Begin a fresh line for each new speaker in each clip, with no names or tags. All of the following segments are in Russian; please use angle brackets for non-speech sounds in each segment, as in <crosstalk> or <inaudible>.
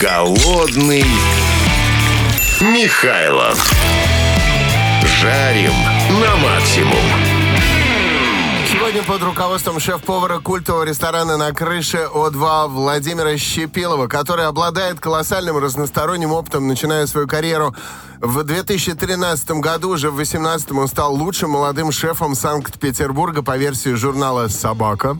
Голодный Михайлов. Жарим на максимум.
Сегодня под руководством шеф-повара культового ресторана на крыше О2 Владимира Щепилова, который обладает колоссальным разносторонним опытом, начиная свою карьеру в 2013 году, уже в 2018 он стал лучшим молодым шефом Санкт-Петербурга по версии журнала «Собака».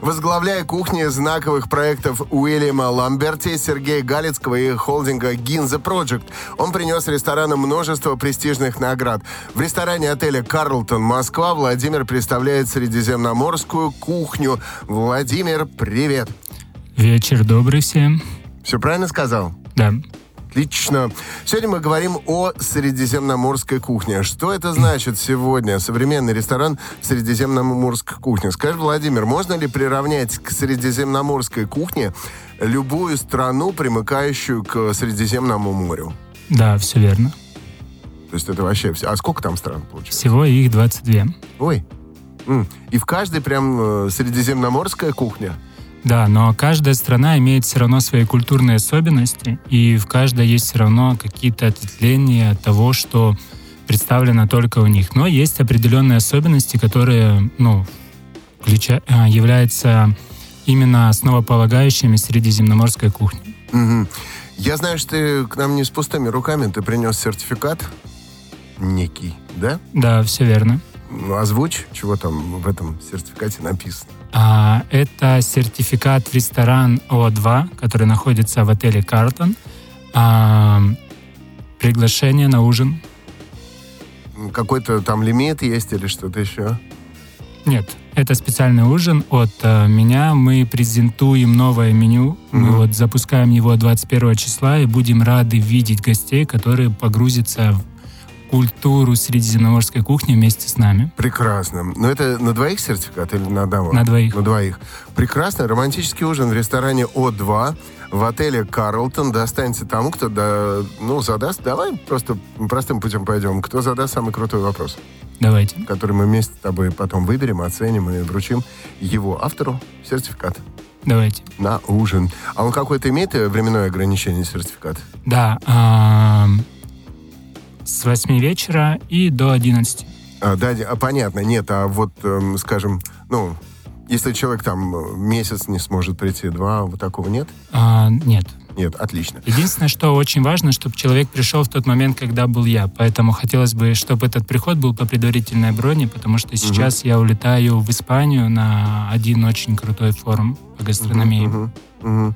Возглавляя кухни знаковых проектов Уильяма Ламберти, Сергея Галицкого и холдинга «Гинза Project, он принес ресторану множество престижных наград. В ресторане отеля «Карлтон Москва» Владимир представляет средиземноморскую кухню. Владимир, привет!
Вечер добрый всем.
Все правильно сказал?
Да.
Отлично. Сегодня мы говорим о средиземноморской кухне. Что это значит сегодня? Современный ресторан средиземноморской кухни. Скажи, Владимир, можно ли приравнять к средиземноморской кухне любую страну, примыкающую к Средиземному морю?
Да, все верно.
То есть это вообще все. А сколько там стран получается?
Всего их 22.
Ой. И в каждой прям э, средиземноморская кухня?
Да, но каждая страна имеет все равно свои культурные особенности, и в каждой есть все равно какие-то ответвления того, что представлено только у них. Но есть определенные особенности, которые, ну, включа... А, являются именно основополагающими средиземноморской кухни.
Угу. Я знаю, что ты к нам не с пустыми руками, ты принес сертификат некий, да?
Да, все верно.
Ну, озвучь, чего там в этом сертификате написано.
А, это сертификат ресторан О2, который находится в отеле Картон. А, приглашение на ужин.
Какой-то там лимит есть или что-то еще?
Нет, это специальный ужин от э, меня. Мы презентуем новое меню. Mm-hmm. Мы вот запускаем его 21 числа и будем рады видеть гостей, которые погрузятся в культуру средиземноморской кухни вместе с нами.
Прекрасно. Но это на двоих сертификат или на одного?
На двоих.
На двоих. Прекрасно. Романтический ужин в ресторане О2 в отеле Карлтон достанется тому, кто да, ну, задаст. Давай просто простым путем пойдем. Кто задаст самый крутой вопрос?
Давайте.
Который мы вместе с тобой потом выберем, оценим и вручим его автору сертификат.
Давайте.
На ужин. А он какое-то имеет временное ограничение сертификат?
Да. Э- с 8 вечера и до 11.
А, да, а, понятно. Нет, а вот, эм, скажем, ну, если человек там э, месяц не сможет прийти, два, вот такого нет?
А, нет.
Нет, отлично.
Единственное, что очень важно, чтобы человек пришел в тот момент, когда был я. Поэтому хотелось бы, чтобы этот приход был по предварительной броне, потому что сейчас угу. я улетаю в Испанию на один очень крутой форум по гастрономии. Угу, угу, угу.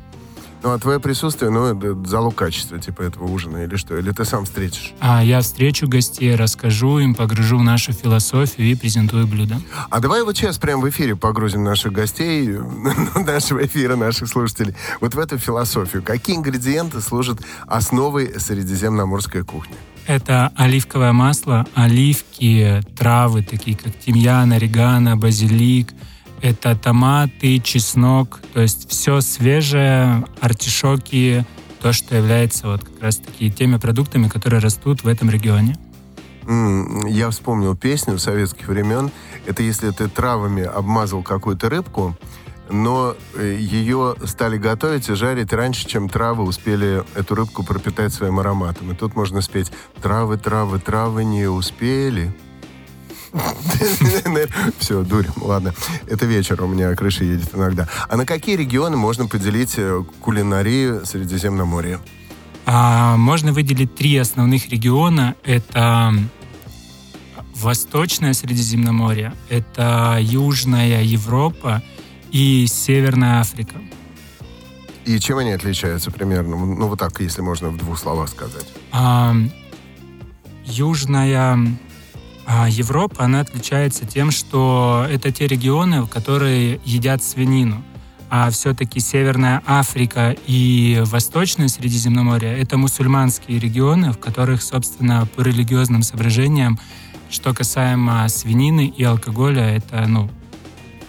Ну, а твое присутствие, ну, это залог качества, типа, этого ужина или что? Или ты сам встретишь?
А, я встречу гостей, расскажу им, погружу в нашу философию и презентую блюдо.
А давай вот сейчас прямо в эфире погрузим наших гостей, <laughs> нашего эфира, наших слушателей, вот в эту философию. Какие ингредиенты служат основой средиземноморской кухни?
Это оливковое масло, оливки, травы, такие как тимьян, орегано, базилик – это томаты, чеснок, то есть все свежее, артишоки, то, что является вот как раз-таки теми продуктами, которые растут в этом регионе.
Я вспомнил песню советских времен. Это если ты травами обмазал какую-то рыбку, но э, ее стали готовить и жарить раньше, чем травы успели эту рыбку пропитать своим ароматом. И тут можно спеть «Травы, травы, травы не успели». Все, дурь, ладно. Это вечер, у меня крыша едет иногда. А на какие регионы можно поделить э, кулинарию Средиземноморья?
А, можно выделить три основных региона. Это Восточное Средиземноморье, это Южная Европа и Северная Африка.
И чем они отличаются примерно? Ну, вот так, если можно в двух словах сказать.
А, Южная а Европа, она отличается тем, что это те регионы, которые едят свинину. А все-таки Северная Африка и Восточное Средиземноморье — это мусульманские регионы, в которых, собственно, по религиозным соображениям, что касаемо свинины и алкоголя, это, ну...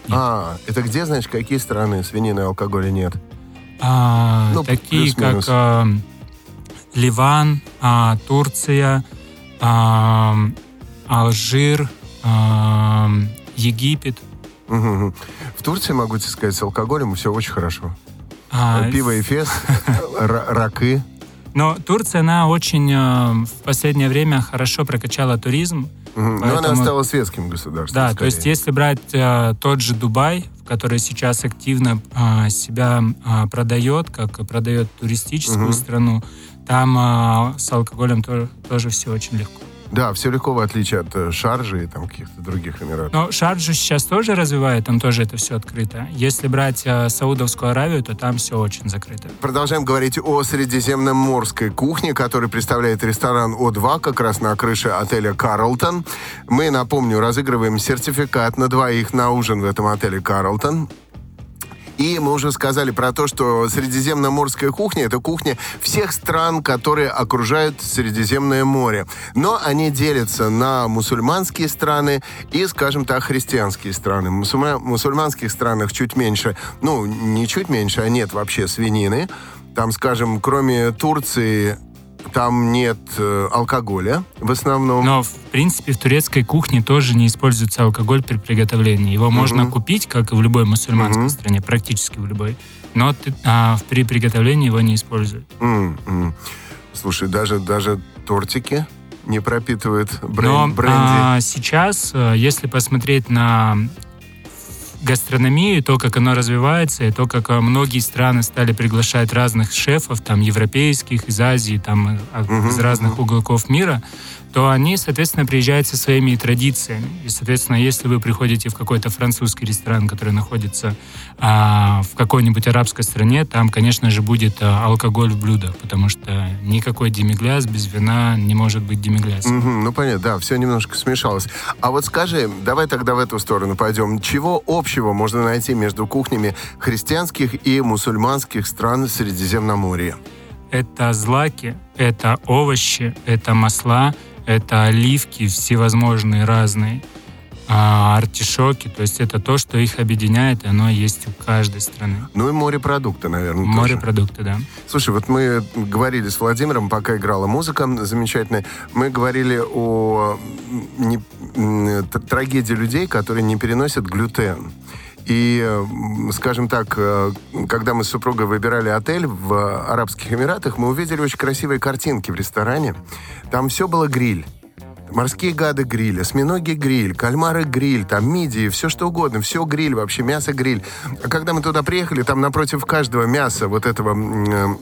Нет. А, это где, значит, какие страны свинины и алкоголя нет?
А, ну, такие, как а, Ливан, а, Турция, а, Алжир, э, Египет.
В Турции, могу тебе сказать, с алкоголем все очень хорошо.
А,
Пиво Эфес, р- ракы.
Но Турция, она очень э, в последнее время хорошо прокачала туризм.
Мгм. Но она
Поэтому-
стала светским государством.
Да, то
скорее.
есть если брать э, тот же Дубай, в который сейчас активно э, себя э, продает, как продает туристическую
Мгм.
страну, там э, с алкоголем то- тоже все очень легко.
Да, все легко, в отличие от э, Шаржи и там каких-то других эмиратов.
Но Шарджу сейчас тоже развивает, там тоже это все открыто. Если брать э, Саудовскую Аравию, то там все очень закрыто.
Продолжаем говорить о средиземноморской кухне, который представляет ресторан О2 как раз на крыше отеля «Карлтон». Мы, напомню, разыгрываем сертификат на двоих на ужин в этом отеле «Карлтон». И мы уже сказали про то, что средиземноморская кухня – это кухня всех стран, которые окружают Средиземное море. Но они делятся на мусульманские страны и, скажем так, христианские страны. В мусульма- мусульманских странах чуть меньше, ну, не чуть меньше, а нет вообще свинины. Там, скажем, кроме Турции, там нет э, алкоголя в основном.
Но, в принципе, в турецкой кухне тоже не используется алкоголь при приготовлении. Его можно купить, как и в любой мусульманской
Мгм.
стране, практически в любой. Но ты- а, при приготовлении его не используют.
М. Слушай, даже, даже тортики не пропитывают брен-
Но
бренди.
а, сейчас, э, если посмотреть на гастрономию, то, как оно развивается, и то, как э, многие страны стали приглашать разных шефов, там, европейских, из Азии, там, а-
Мгм,
из разных
мгм.
уголков мира, то они, соответственно, приезжают со своими традициями. И, соответственно, если вы приходите в какой-то французский ресторан, который находится а, в какой-нибудь арабской стране, там, конечно же, будет а, алкоголь в блюдах, потому что никакой демигляс без вина не может быть демиглясом.
Мгм, ну, понятно, да, все немножко смешалось. А вот скажи, давай тогда в эту сторону пойдем. Чего общего можно найти между кухнями христианских и мусульманских стран Средиземноморья?
Это злаки, это овощи, это масла, это оливки всевозможные разные, а, артишоки. То есть это то, что их объединяет, и оно есть у каждой страны.
Ну и морепродукты, наверное, тоже.
Морепродукты, да.
Слушай, вот мы говорили с Владимиром, пока играла музыка замечательная, мы говорили о не- трагедии людей, которые не переносят глютен. И, скажем так, э, когда мы с супругой выбирали отель в Арабских Эмиратах, мы увидели очень красивые картинки в ресторане. Там все было гриль. Морские гады гриль, осьминоги гриль, кальмары гриль, там мидии, все что угодно, все гриль вообще, мясо гриль. А когда мы туда приехали, там напротив каждого мяса вот этого э,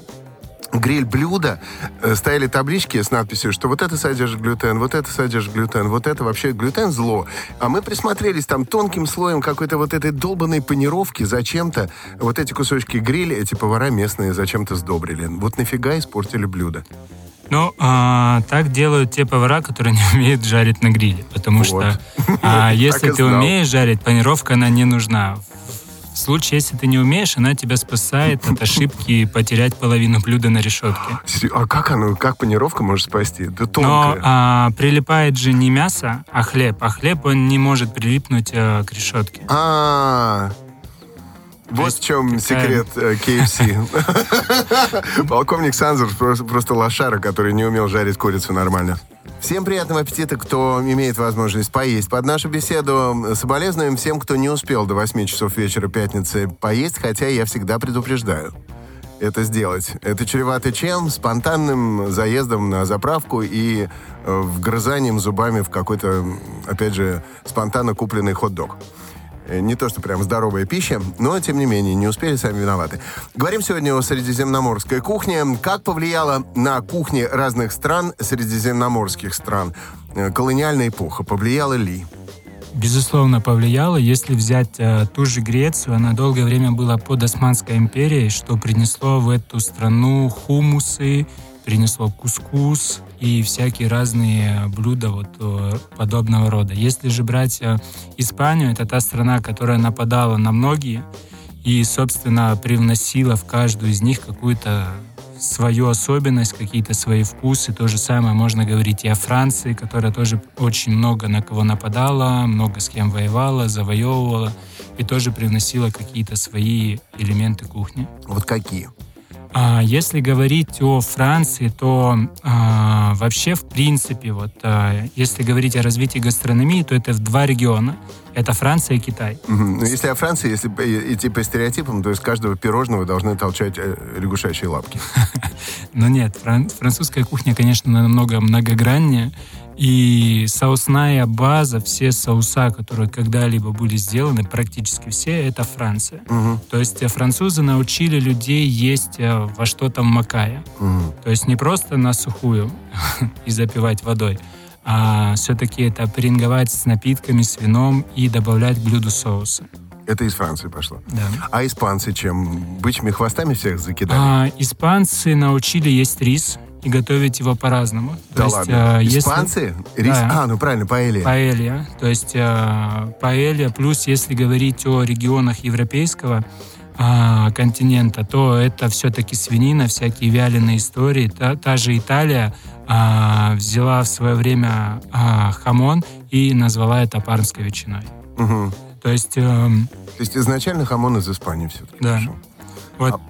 гриль-блюда э, стояли таблички с надписью, что вот это содержит глютен, вот это содержит глютен, вот это вообще глютен зло. А мы присмотрелись там тонким слоем какой-то вот этой долбанной панировки зачем-то. Вот эти кусочки гриля эти повара местные зачем-то сдобрили. Вот нафига испортили блюдо.
Ну, а, так делают те повара, которые <laughs> не умеют жарить на гриле. Потому
Вот.
что а, <laughs> если ты
знал.
умеешь жарить, панировка, она не нужна. В случае, если ты не умеешь, она тебя спасает от <laughs> ошибки потерять половину блюда на решетке.
А как оно, как панировка может спасти? Да
Но
тонкая.
а, прилипает же не мясо, а хлеб. А хлеб, он не может прилипнуть э, к решетке.
А, вот в чем секрет э, KFC. <laughs> Полковник Санзер просто, просто лошара, который не умел жарить курицу нормально. Всем приятного аппетита, кто имеет возможность поесть. Под нашу беседу соболезнуем всем, кто не успел до 8 часов вечера пятницы поесть, хотя я всегда предупреждаю это сделать. Это чревато чем? Спонтанным заездом на заправку и э, вгрызанием зубами в какой-то, опять же, спонтанно купленный хот-дог. Э, Не то, что прям здоровая пища, но, тем не менее, не успели, сами виноваты. Говорим сегодня о средиземноморской кухне. Как повлияла на кухни разных стран, средиземноморских стран, э, колониальная эпоха? Повлияла ли?
Безусловно, повлияло. Если взять э, ту же Грецию, она долгое время была под Османской империей, что принесло в эту страну хумусы, принесло кускус и всякие разные блюда вот э, подобного рода. Если же брать э, Испанию, это та страна, которая нападала на многие и, собственно, привносила в каждую из них какую-то свою особенность, какие-то свои вкусы. То же самое можно говорить и о Франции, которая тоже очень много на кого нападала, много с кем воевала, завоевывала и тоже привносила какие-то свои элементы кухни.
Вот какие?
А если говорить о Франции, то а, вообще, в принципе, вот а, если говорить о развитии гастрономии, то это в два региона. Это Франция и Китай.
Угу. Ну, если о Франции, если идти по стереотипам, то из каждого пирожного должны толчать э, лягушачьи лапки. <laughs>
Но нет, французская кухня, конечно, намного многограннее. И соусная база, все соуса, которые когда-либо были сделаны, практически все, это Франция.
Угу.
То есть э, французы научили людей есть э, во что-то макая.
Угу.
То есть не просто на сухую <laughs> и запивать водой, а все-таки это перинговать с напитками, с вином и добавлять к блюду соусы.
Это из Франции пошло.
Да.
А испанцы чем? Бычьими хвостами всех закидали?
А, испанцы научили есть рис и готовить его по-разному.
Да
То
ладно.
Есть,
Испанцы? Рис?
Да.
А, ну правильно, паэлья.
Паэлья. То есть э, паэлья, плюс если говорить о регионах европейского э, континента, то это все-таки свинина, всякие вяленые истории. Та, та же Италия э, взяла в свое время э, хамон и назвала это пармской ветчиной.
Угу.
То есть... Э,
То есть изначально хамон из Испании все-таки
Да.
пришел.
вот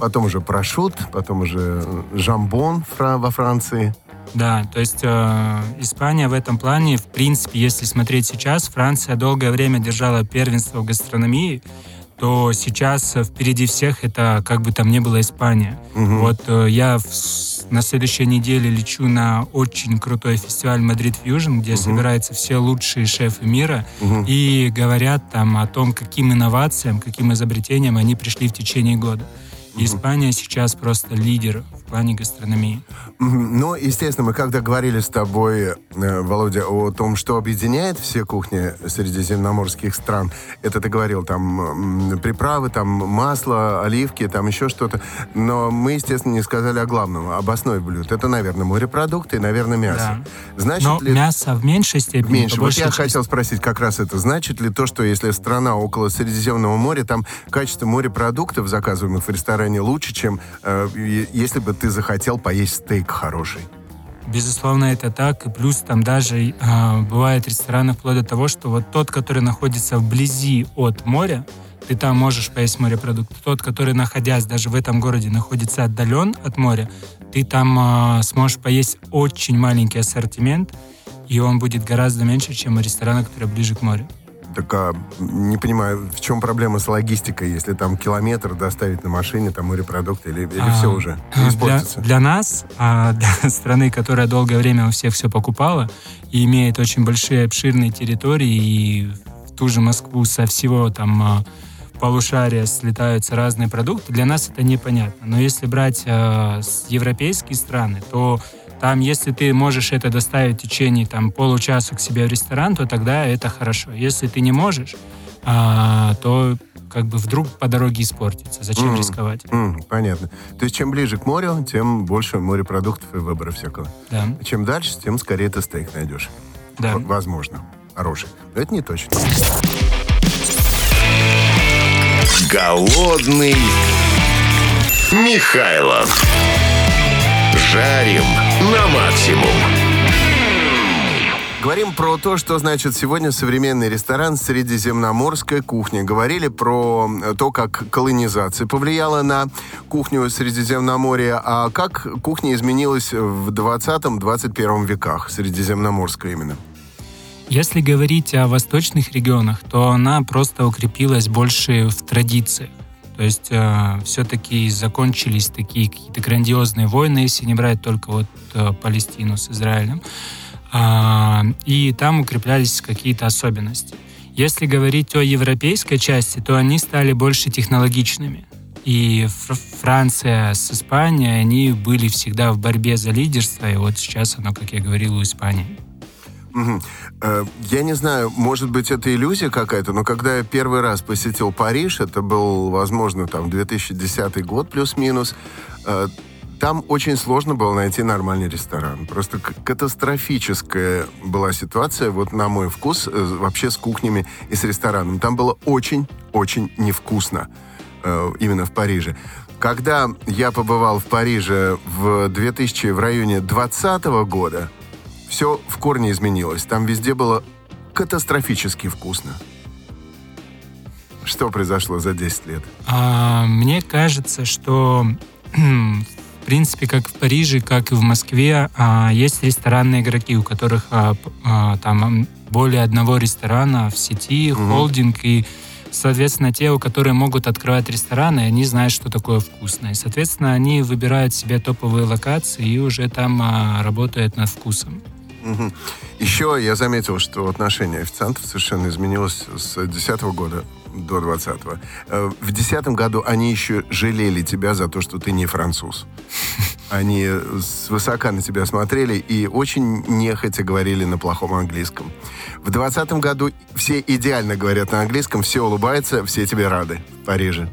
Потом уже прошут, потом уже жамбон фра- во Франции.
Да, то есть э, Испания в этом плане, в принципе, если смотреть сейчас, Франция долгое время держала первенство в гастрономии, то сейчас э, впереди всех это как бы там не было Испания.
Мгм.
Вот э, я в на следующей неделе лечу на очень крутой фестиваль Madrid Fusion, где собираются все лучшие шефы мира
Мгм.
и говорят там о том, каким инновациям, каким изобретениям они пришли в течение года. И Испания сейчас просто лидер плане гастрономии.
Ну, естественно, мы когда говорили с тобой, э, Володя, о том, что объединяет все кухни средиземноморских стран, это ты говорил, там, приправы, там, масло, оливки, там еще что-то, но мы, естественно, не сказали о главном, об основе блюд. Это, наверное, морепродукты и, наверное, мясо.
Да.
Значит
Но
ли...
мясо в меньшей степени,
Меньше. Вот я
части.
хотел спросить как раз это. Значит ли то, что если страна около Средиземного моря, там качество морепродуктов, заказываемых в ресторане, лучше, чем э, если бы ты захотел поесть стейк хороший?
Безусловно, это так. И плюс там даже а, бывает рестораны вплоть до того, что вот тот, который находится вблизи от моря, ты там можешь поесть морепродукты. Тот, который, находясь даже в этом городе, находится отдален от моря, ты там а, сможешь поесть очень маленький ассортимент, и он будет гораздо меньше, чем у ресторана, который ближе к морю.
Так а, не понимаю, в чем проблема с логистикой, если там километр доставить на машине, там морепродукты, или, или
А,
все уже
Для,
испортится?
для нас, а, для <laughs> страны, которая долгое время у всех все покупала и имеет очень большие обширные территории, и в ту же Москву со всего там а, полушария слетаются разные продукты, для нас это непонятно. Но если брать а, с европейские страны, то там, если ты можешь это доставить в течение там, получаса к себе в ресторан, то тогда это хорошо. Если ты не можешь, а, то как бы вдруг по дороге испортится. Зачем
Мгм.
рисковать?
М, понятно. То есть чем ближе к морю, тем больше морепродуктов и выбора всякого.
Да,
Чем дальше, тем скорее ты стейк найдешь.
да.
В- Возможно. Хороший. Но это не точно.
Голодный Михайлов. Жарим на максимум.
Говорим про то, что значит сегодня современный ресторан средиземноморской кухни. Говорили про э, то, как колонизация повлияла на кухню Средиземноморья, а как кухня изменилась в 20-21 веках, средиземноморская именно.
Если говорить о восточных регионах, то она просто укрепилась больше в традициях. То есть все-таки закончились такие какие-то грандиозные войны, если не брать только вот э, Палестину с Израилем. А, и там укреплялись какие-то особенности. Если говорить о европейской части, то они стали больше технологичными. И Фр- Франция с Испанией, они были всегда в борьбе за лидерство, и вот сейчас оно, как я говорил, у Испании.
Мгм. Э, Я не знаю, может быть, это иллюзия какая-то, но когда я первый раз посетил Париж, это был, возможно, там 2010 год плюс-минус, э, там очень сложно было найти нормальный ресторан. Просто катастрофическая была ситуация, вот на мой вкус, э, вообще с кухнями и с рестораном. Там было очень-очень невкусно э, именно в Париже. Когда я побывал в Париже в 2000, в районе 20 года, все в корне изменилось. Там везде было катастрофически вкусно. Что произошло за 10 лет?
А, Мне кажется, что <clears throat> в принципе, как в Париже, как и в Москве, а, есть ресторанные игроки, у которых а, а, там более одного ресторана в сети, угу. холдинг, и, соответственно, те, у которых могут открывать рестораны, они знают, что такое вкусное. И, соответственно, они выбирают себе топовые локации и уже там работают над вкусом.
Угу. Еще я заметил, что отношение официантов совершенно изменилось с 2010 года до 20-го. Э, в 2010 году они еще жалели тебя за то, что ты не француз. Они свысока на тебя смотрели и очень нехотя говорили на плохом английском. В 2020 году все идеально говорят на английском, все улыбаются, все тебе рады в Париже.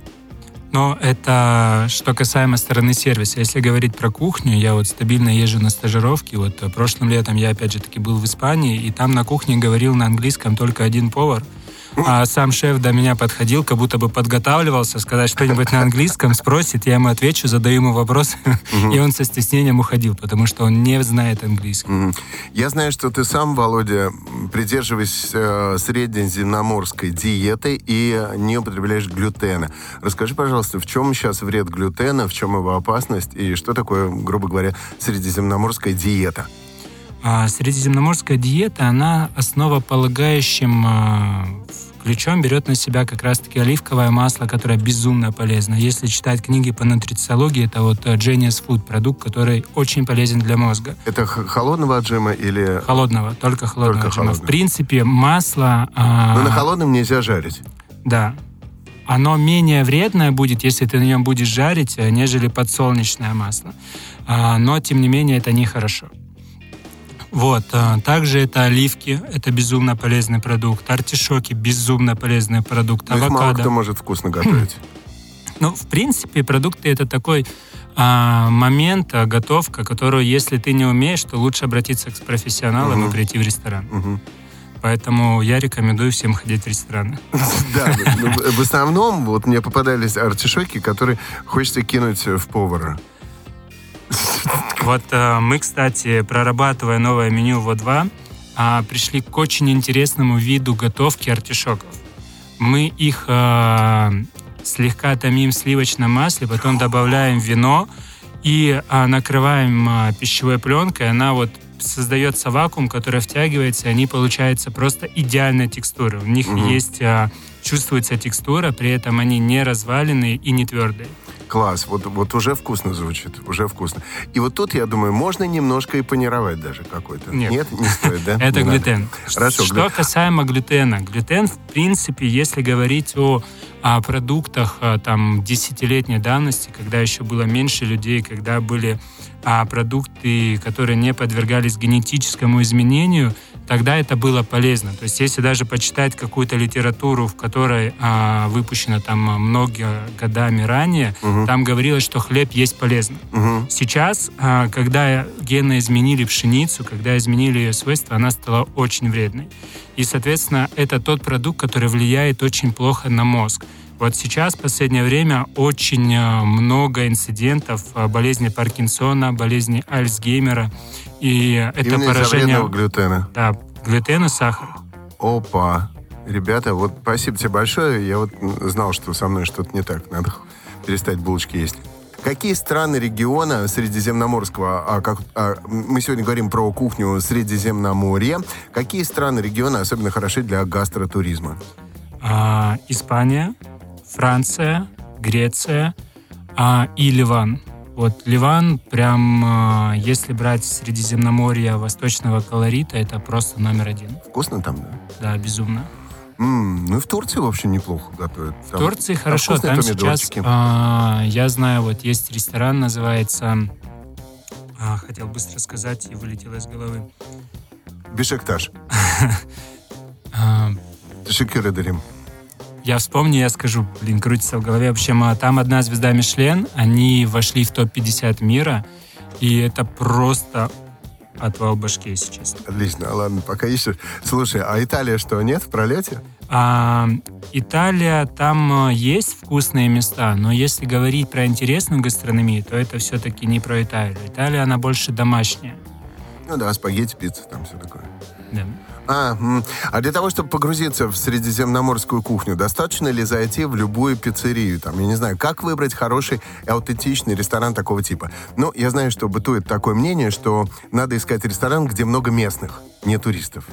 Но это что касаемо стороны сервиса. Если говорить про кухню, я вот стабильно езжу на стажировки. Вот прошлым летом я опять же таки был в Испании, и там на кухне говорил на английском только один повар – а сам шеф до меня подходил, как будто бы подготавливался сказать что-нибудь на английском, спросит, я ему отвечу, задаю ему вопрос, <laughs> и он со стеснением уходил, потому что он не знает английский.
Я знаю, что ты сам, Володя, придерживаешься э, среднеземноморской диеты и не употребляешь глютена. Расскажи, пожалуйста, в чем сейчас вред глютена, в чем его опасность и что такое, грубо говоря, средиземноморская диета?
А средиземноморская диета, она основополагающим а, ключом берет на себя как раз-таки оливковое масло, которое безумно полезно. Если читать книги по нутрициологии, это вот э, Genius Food, продукт, который очень полезен для мозга.
Это холодного отжима или...
Холодного, только холодного только отжима. В принципе, масло...
А... Но на холодном нельзя жарить.
Да. Оно менее вредное будет, если ты на нем будешь жарить, э, нежели подсолнечное масло. Но, тем не менее, это нехорошо. Вот. А, также это оливки, это безумно полезный продукт. Артишоки, безумно полезный продукт.
Но авокадо. мало кто может вкусно готовить. <clears throat>
Ну, в принципе, продукты это такой а, момент, а, готовка, которую, если ты не умеешь, то лучше обратиться к профессионалам угу. и прийти в ресторан. Угу. Поэтому я рекомендую всем ходить в рестораны. <laughs>
Да, в основном вот мне попадались артишоки, которые хочется кинуть в повара. <laughs>
Вот э, мы, кстати, прорабатывая новое меню ВО2, а, пришли к очень интересному виду готовки артишоков. Мы их э, слегка томим в сливочном масле, потом добавляем вино и а, накрываем пищевой пленкой. Она вот создается вакуум, который втягивается, и они получаются просто идеальной текстуры. У них угу. есть чувствуется текстура, при этом они не разваленные и не твердые.
Класс, вот, вот уже вкусно звучит, уже вкусно. И вот тут, я думаю, можно немножко и панировать даже какой-то.
Нет.
Нет, не стоит, да? <laughs>
Это глютен. Хорошо. Что касаемо глютена. Глютен, в принципе, если говорить о о продуктах а, там десятилетней давности, когда еще было меньше людей, когда были а, продукты, которые не подвергались генетическому изменению, тогда это было полезно. То есть если даже почитать какую-то литературу, в которой а, выпущена там много годами ранее, угу. там говорилось, что хлеб есть полезно. Угу. Сейчас, а, когда гены изменили пшеницу, когда изменили ее свойства, она стала очень вредной. И, соответственно, это тот продукт, который влияет очень плохо на мозг. Вот сейчас, в последнее время, очень а, много инцидентов а, болезни Паркинсона, болезни Альцгеймера. И это Именно поражение...
глютена.
Да, глютен и сахар.
Опа. Ребята, вот спасибо тебе большое. Я вот знал, что со мной что-то не так. Надо перестать булочки есть. Какие страны региона Средиземноморского, а как, а, мы сегодня говорим про кухню Средиземноморья, какие страны региона особенно хороши для гастротуризма?
А, Испания, Франция, Греция а, и Ливан. Вот Ливан, прям, а, если брать Средиземноморье восточного колорита, это просто номер один.
Вкусно там, да?
Да, безумно.
Mm, ну и в Турции вообще неплохо готовят.
Там, в Турции там хорошо, там сейчас, а, я знаю, вот есть ресторан, называется, а, хотел быстро сказать и вылетело из головы.
Бешекташ. <laughs> Шекюры дарим.
Я вспомню, я скажу, блин, крутится в голове. В общем, а, там одна звезда Мишлен, они вошли в топ-50 мира, и это просто отвал башки, если честно.
Отлично, ладно, пока ищешь. Слушай, а Италия что, нет в пролете?
А, Италия, там а, есть вкусные места, но если говорить про интересную гастрономию, то это все-таки не про Италию. Италия, она больше домашняя.
Ну да, спагетти, пицца, там все такое.
Да.
А, а для того, чтобы погрузиться в средиземноморскую кухню, достаточно ли зайти в любую пиццерию? Там, я не знаю, как выбрать хороший и аутентичный ресторан такого типа? Ну, я знаю, что бытует такое мнение, что надо искать ресторан, где много местных, не туристов.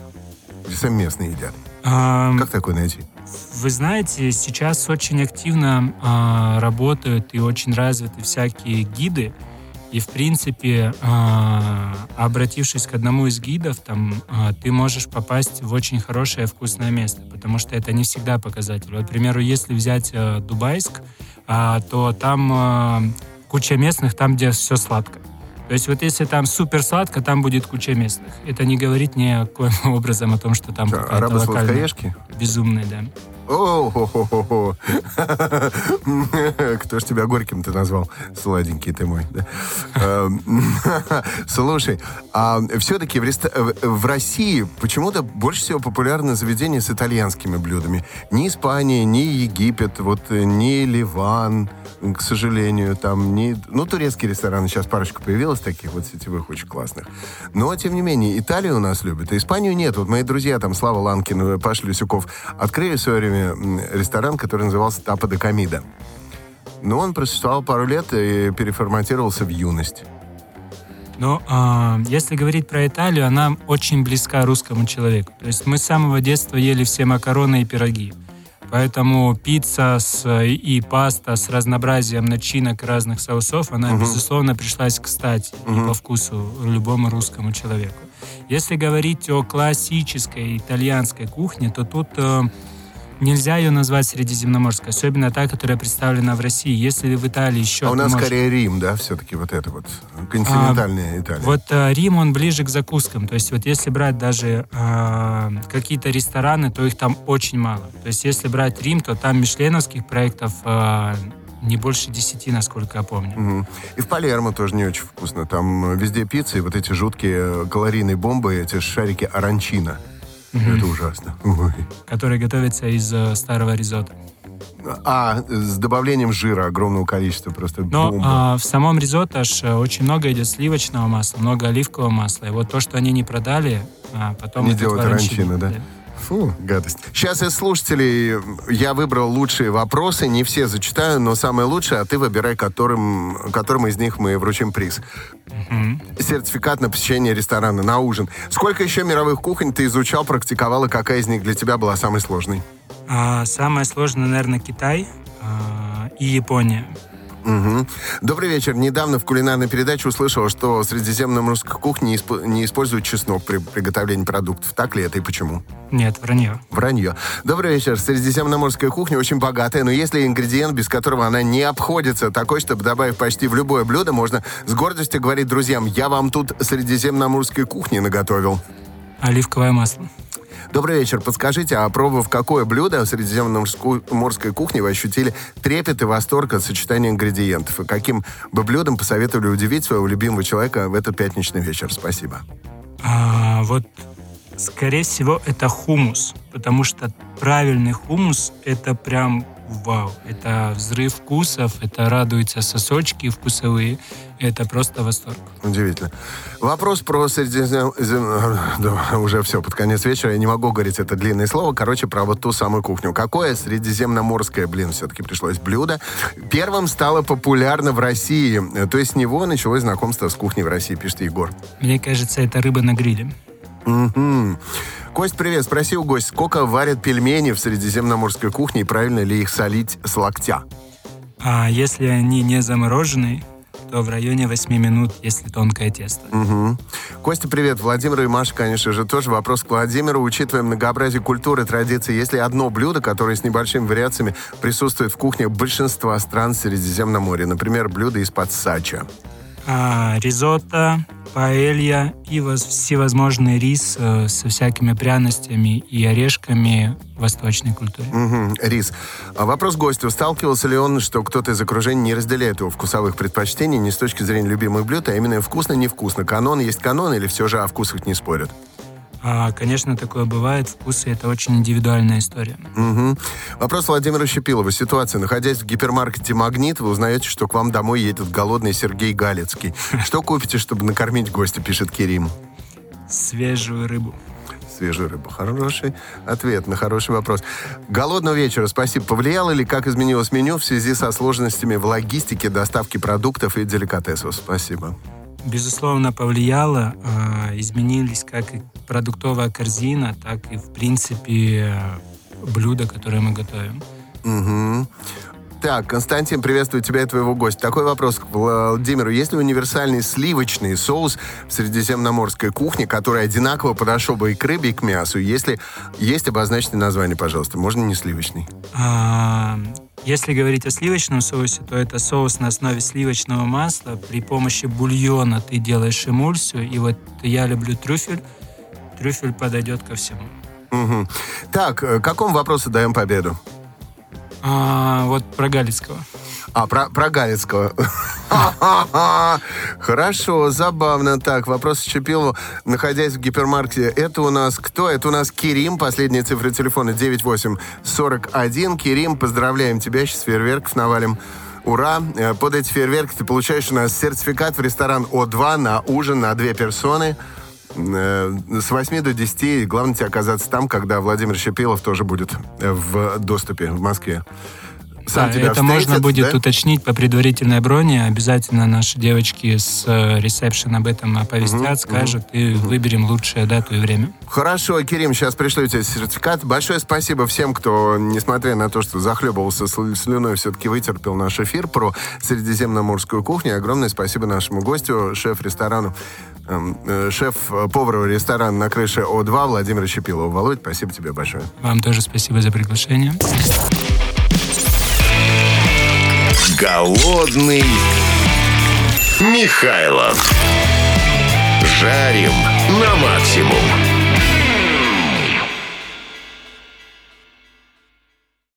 Где сами местные едят.
Ам,
Как такое найти?
Вы знаете, сейчас очень активно а, работают и очень развиты всякие гиды. И, в принципе, а, обратившись к одному из гидов, там, а, ты можешь попасть в очень хорошее вкусное место, потому что это не всегда показатель. Вот, к примеру, если взять а, Дубайск, а, то там куча местных, там, где все сладко. То есть вот если там супер сладко, там будет куча местных. Это не говорит никаким <laughs> образом о том, что там
Что,
какая-то локальная-? Безумные, да.
О <laughs> Кто ж тебя горьким-то назвал? Сладенький ты мой. Эм, <laughs> Слушай, а все-таки в, России почему-то больше всего популярны заведения с итальянскими блюдами. Ни Испания, ни Египет, вот э, ни Ливан, к сожалению, там ни... Ну, турецкие рестораны, сейчас парочка появилась таких вот сетевых очень классных. Но, тем не менее, Италию у нас любят, а Испанию нет. Вот мои друзья, там, Слава Ланкин, и Паша Люсюков, открыли в свое время м, ресторан, который назывался Тапа де Комида. Но он просуществовал пару лет и переформатировался в юность.
Но а, если говорить про Италию, она очень близка русскому человеку. То есть мы с самого детства ели все макароны и пироги. Поэтому пицца с, и паста с разнообразием начинок разных соусов, она,
Мгм.
безусловно, пришлась кстати и
Мгм.
по вкусу любому русскому человеку. Если говорить о классической итальянской кухне, то тут э, нельзя ее назвать средиземноморской, особенно та, которая представлена в России. Если в Италии еще...
а у нас
можешь-
скорее Рим, да, все-таки вот это вот континентальная Италия.
Вот э, Рим, он ближе к закускам. То есть вот если брать даже э, какие-то рестораны, то их там очень мало. То есть если брать Рим, то там мишленовских проектов э, не больше десяти, насколько я помню.
Мгм. И в Палермо тоже не очень вкусно. Там э, везде пиццы, и вот эти жуткие э, калорийные бомбы, эти шарики оранчина. Это ужасно. Ой.
Которые готовятся из э, старого ризотто.
А, с добавлением жира огромного количества просто
Но
бомба.
а, в самом ризотто аж э, очень много идет сливочного масла, много оливкового масла. И вот то, что они не продали, а потом...
Не делают
в оранчине.
оранчино, да? Фу, гадость. Сейчас из слушателей я выбрал лучшие вопросы. Не все зачитаю, но самые лучшие, а ты выбирай, которым, которым из них мы вручим приз.
Мгм.
Сертификат на посещение ресторана на ужин. Сколько еще мировых кухонь ты изучал, практиковал, и какая из них для тебя была самой сложной?
А, самое сложное, наверное, Китай а, и Япония.
Мгм. Добрый вечер. Недавно в кулинарной передаче услышал, что в средиземноморской кухне исп- не используют чеснок при приготовлении продуктов. Так ли это и почему?
Нет, вранье.
Вранье. Добрый вечер. Средиземноморская кухня очень богатая, но есть ли ингредиент, без которого она не обходится, такой, чтобы добавив почти в любое блюдо, можно с гордостью говорить друзьям, я вам тут средиземноморской кухни наготовил.
Оливковое масло.
Добрый вечер. Подскажите, а пробовав какое блюдо в средиземноморской кухне вы ощутили трепет и восторг от сочетания ингредиентов? И каким бы блюдом посоветовали удивить своего любимого человека в этот пятничный вечер? Спасибо.
А, вот, скорее всего, это хумус, потому что правильный хумус — это прям вау. Это взрыв вкусов, это радуются сосочки вкусовые, это просто восторг.
Удивительно. Вопрос про средизем... зем- <laughs> Да, уже все, под конец вечера. Я не могу говорить это длинное слово. Короче, про вот ту самую кухню. Какое средиземноморское, блин, все-таки пришлось блюдо, первым стало популярно в России. То есть с него началось знакомство с кухней в России, пишет Егор.
Мне кажется, это рыба на гриле.
Мгм. Кость, привет. Спроси у гость, сколько варят пельмени в средиземноморской кухне и правильно ли их солить с локтя?
А если они не замороженные, то в районе 8 минут, если тонкое тесто.
Мгм. Костя, привет. Владимир и Маша, конечно же, тоже вопрос к Владимиру. Учитывая многообразие культуры, традиций, есть ли одно блюдо, которое с небольшими вариациями присутствует в кухнях большинства стран Средиземноморья? Например, блюдо из-под сача.
А, ризотто, паэлья и воз- всевозможный рис э, со всякими пряностями и орешками восточной культуре.
Мгм. Рис. А Вопрос гостю. Сталкивался ли он, что кто-то из окружения не разделяет его вкусовых предпочтений не с точки зрения любимых блюд, а именно вкусно-невкусно? Канон есть канон или все же о вкусах не спорят?
А, конечно, такое бывает. Вкусы — это очень индивидуальная история.
Мгм. Вопрос Владимира Щепилова. Ситуация. Находясь в гипермаркете «Магнит», вы узнаете, что к вам домой едет голодный Сергей Галецкий. <laughs> Что купите, чтобы накормить гостя, пишет Кирим.
свежую рыбу.
Свежую рыбу. Хороший ответ на хороший вопрос. Голодного вечера. Спасибо. Повлияло ли, как изменилось меню в связи со сложностями в логистике доставки продуктов и деликатесов? Спасибо.
Безусловно, повлияло. Э, изменились как и продуктовая корзина, так и, в принципе, блюда, которые мы готовим.
Угу. Так, Константин, приветствую тебя и твоего гостя. Такой вопрос к Владимиру. Есть ли универсальный сливочный соус в средиземноморской кухне, который одинаково подошел бы и к рыбе, и к мясу? Если есть обозначенное название, пожалуйста. Можно не сливочный?
Если говорить о сливочном соусе, то это соус на основе сливочного масла. При помощи бульона ты делаешь эмульсию. И вот я люблю трюфель. Трюфель подойдет ко всему.
Угу. Так, э, какому вопросу даем победу?
А, вот про Галицкого.
А, про, про Галицкого. <laughs> Хорошо, забавно. Так, вопрос Чепилову. Находясь в гипермаркете, это у нас кто? Это у нас Кирим, последняя цифра телефона 9841. Кирим, поздравляем тебя, сейчас фейерверков навалим. Ура! Э, под эти фейерверки ты получаешь у нас сертификат в ресторан О2 на ужин на две персоны. Э, с 8 до 10. Главное тебе оказаться там, когда Владимир Щепилов тоже будет в доступе в Москве.
Сам да, это встретит, можно будет да? уточнить по предварительной броне. Обязательно наши девочки с ресепшн об этом оповестят, угу, скажут, угу, и угу. выберем лучшее дату и время.
Хорошо, Кирим, сейчас пришлю тебе сертификат. Большое спасибо всем, кто, несмотря на то, что захлебывался слюной, все-таки вытерпел наш эфир про средиземноморскую кухню. Огромное спасибо нашему гостю, шеф-ресторану Эм, э, шеф-повар ресторана на крыше О2 Владимир Щепилов. Володь, спасибо тебе большое.
Вам тоже спасибо за приглашение.
Голодный Михайлов. Жарим на максимум.